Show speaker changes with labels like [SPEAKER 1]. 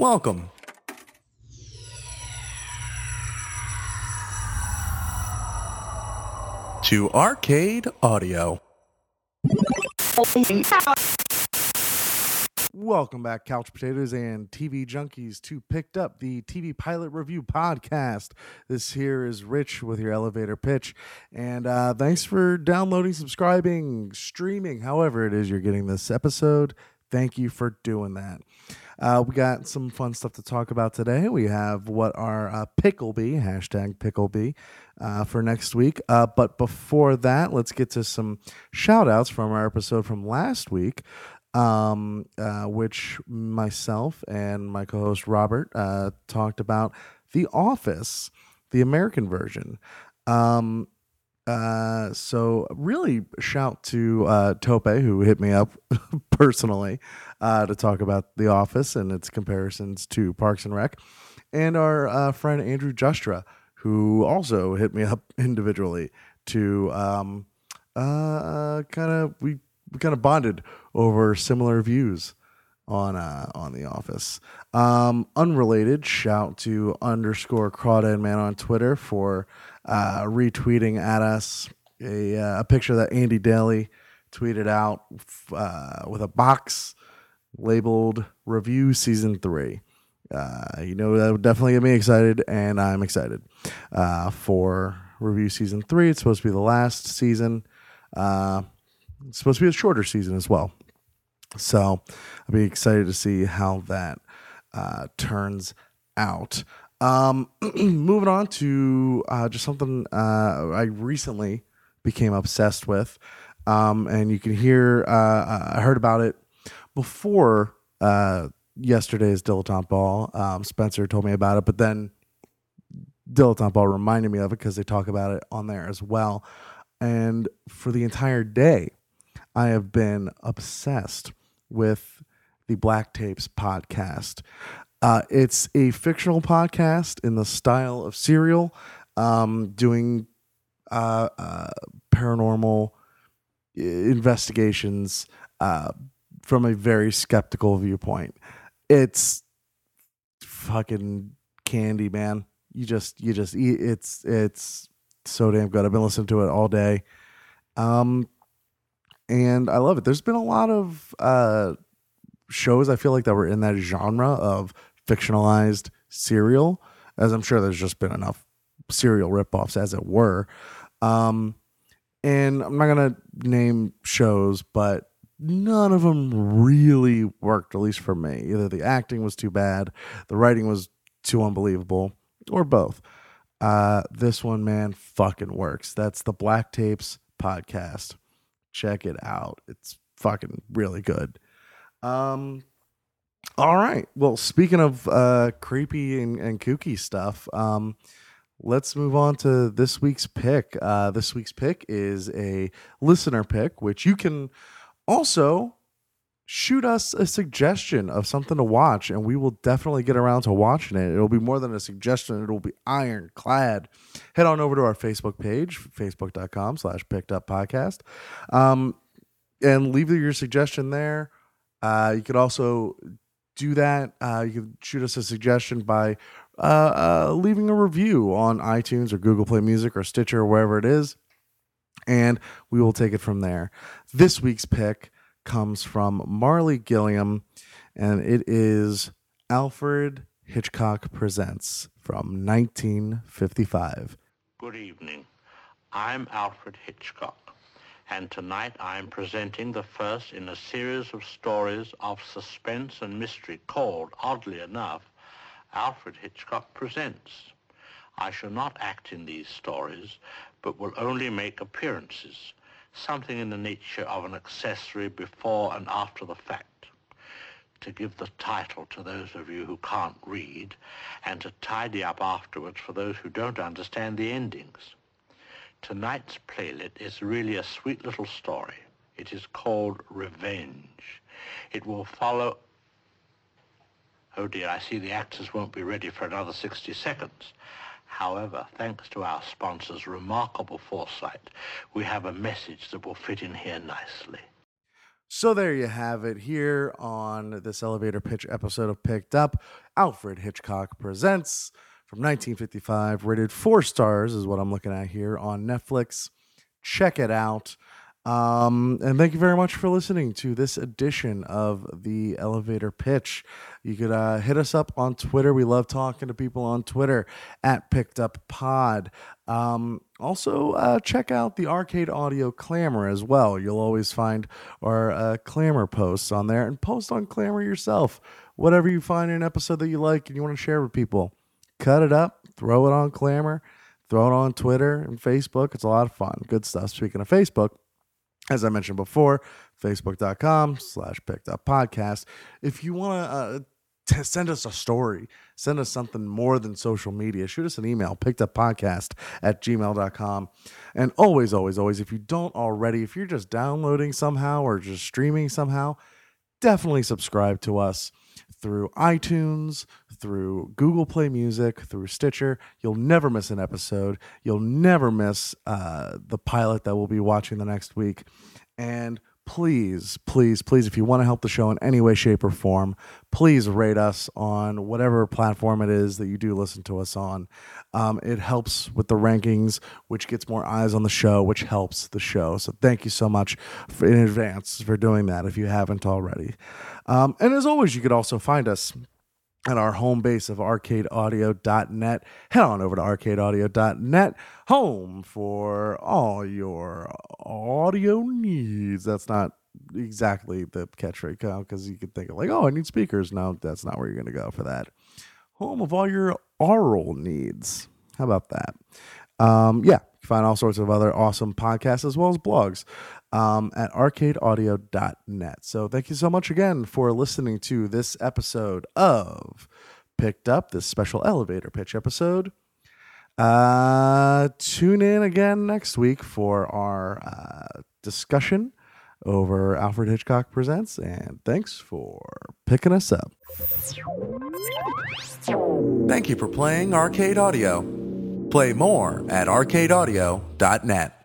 [SPEAKER 1] Welcome. To Arcade Audio. Welcome back, Couch Potatoes and TV Junkies, to Picked Up, the TV Pilot Review Podcast. This here is Rich with your elevator pitch. And uh, thanks for downloading, subscribing, streaming, however it is you're getting this episode. Thank you for doing that. Uh, we got some fun stuff to talk about today. We have what our uh, be, hashtag pickle be, uh, for next week. Uh, but before that, let's get to some shout outs from our episode from last week, um, uh, which myself and my co host Robert uh, talked about The Office, the American version. Um, uh, so really shout to uh, Tope who hit me up personally uh, to talk about The Office and its comparisons to Parks and Rec, and our uh, friend Andrew Justra who also hit me up individually to um, uh, kind of we, we kind of bonded over similar views on uh, on The Office. Um, unrelated, shout to underscore crawdad man on Twitter for uh, retweeting at us a, uh, a picture that Andy Daly tweeted out uh, with a box labeled "Review Season 3." Uh, you know that would definitely get me excited, and I'm excited uh, for review season three. It's supposed to be the last season. Uh, it's supposed to be a shorter season as well. So I'll be excited to see how that uh, turns out. Um, moving on to uh, just something uh, I recently became obsessed with, um, and you can hear uh, I heard about it before uh, yesterday's dilettante ball. Um, Spencer told me about it, but then dilettante ball reminded me of it because they talk about it on there as well. And for the entire day, I have been obsessed with the Black Tapes podcast. Uh, it's a fictional podcast in the style of Serial, um, doing uh, uh, paranormal investigations uh, from a very skeptical viewpoint. It's fucking candy, man. You just you just eat. It's it's so damn good. I've been listening to it all day, um, and I love it. There's been a lot of uh, shows I feel like that were in that genre of fictionalized serial, as I'm sure there's just been enough serial ripoffs as it were. Um, and I'm not gonna name shows, but none of them really worked, at least for me. Either the acting was too bad, the writing was too unbelievable, or both. Uh, this one, man, fucking works. That's the Black Tapes podcast. Check it out. It's fucking really good. Um, all right. Well, speaking of uh, creepy and, and kooky stuff, um, let's move on to this week's pick. Uh, this week's pick is a listener pick, which you can also shoot us a suggestion of something to watch and we will definitely get around to watching it. It'll be more than a suggestion. It'll be ironclad. Head on over to our facebook page facebook.com slash picked up podcast um, and leave your suggestion there. Uh, you could also do that. Uh, you can shoot us a suggestion by uh, uh, leaving a review on itunes or google play music or stitcher or wherever it is and we will take it from there. This week's pick comes from Marley Gilliam, and it is Alfred Hitchcock Presents from 1955.
[SPEAKER 2] Good evening. I'm Alfred Hitchcock, and tonight I'm presenting the first in a series of stories of suspense and mystery called, oddly enough, Alfred Hitchcock Presents. I shall not act in these stories, but will only make appearances something in the nature of an accessory before and after the fact, to give the title to those of you who can't read, and to tidy up afterwards for those who don't understand the endings. Tonight's playlet is really a sweet little story. It is called Revenge. It will follow... Oh dear, I see the actors won't be ready for another 60 seconds. However, thanks to our sponsor's remarkable foresight, we have a message that will fit in here nicely.
[SPEAKER 1] So there you have it here on this elevator pitch episode of Picked Up. Alfred Hitchcock presents from 1955, rated four stars is what I'm looking at here on Netflix. Check it out. Um, and thank you very much for listening to this edition of the elevator pitch. You could uh, hit us up on Twitter. We love talking to people on Twitter at Picked Up Pod. Um, also, uh, check out the Arcade Audio Clammr as well. You'll always find our uh, Clammr posts on there and post on Clammr yourself. Whatever you find in an episode that you like and you want to share with people, cut it up, throw it on Clammr, throw it on Twitter and Facebook. It's a lot of fun. Good stuff. Speaking of Facebook, as I mentioned before, facebook.com slash picked up podcast. If you want to uh, t- send us a story, send us something more than social media, shoot us an email, picked up podcast at gmail.com. And always, always, always, if you don't already, if you're just downloading somehow or just streaming somehow, definitely subscribe to us through iTunes, through Google Play Music, through Stitcher. You'll never miss an episode. You'll never miss uh, the pilot that we'll be watching the next week. And please, please, please, if you want to help the show in any way, shape, or form, please rate us on whatever platform it is that you do listen to us on. Um, it helps with the rankings, which gets more eyes on the show, which helps the show. So thank you so much for, in advance for doing that if you haven't already. Um, and as always, you could also find us at our home base of arcadeaudio.net. Head on over to arcadeaudio.net, home for all your audio needs. That's not exactly the catchphrase because you could think of like, oh, I need speakers. No, that's not where you're going to go for that. Home of all your oral needs. How about that? Um, yeah, you can find all sorts of other awesome podcasts as well as blogs um, at arcadeaudio.net. So thank you so much again for listening to this episode of Picked Up, this special elevator pitch episode. Uh, tune in again next week for our uh, discussion over Alfred Hitchcock Presents, and thanks for picking us up. Thank you for playing Arcade Audio. Play more at arcadeaudio.net.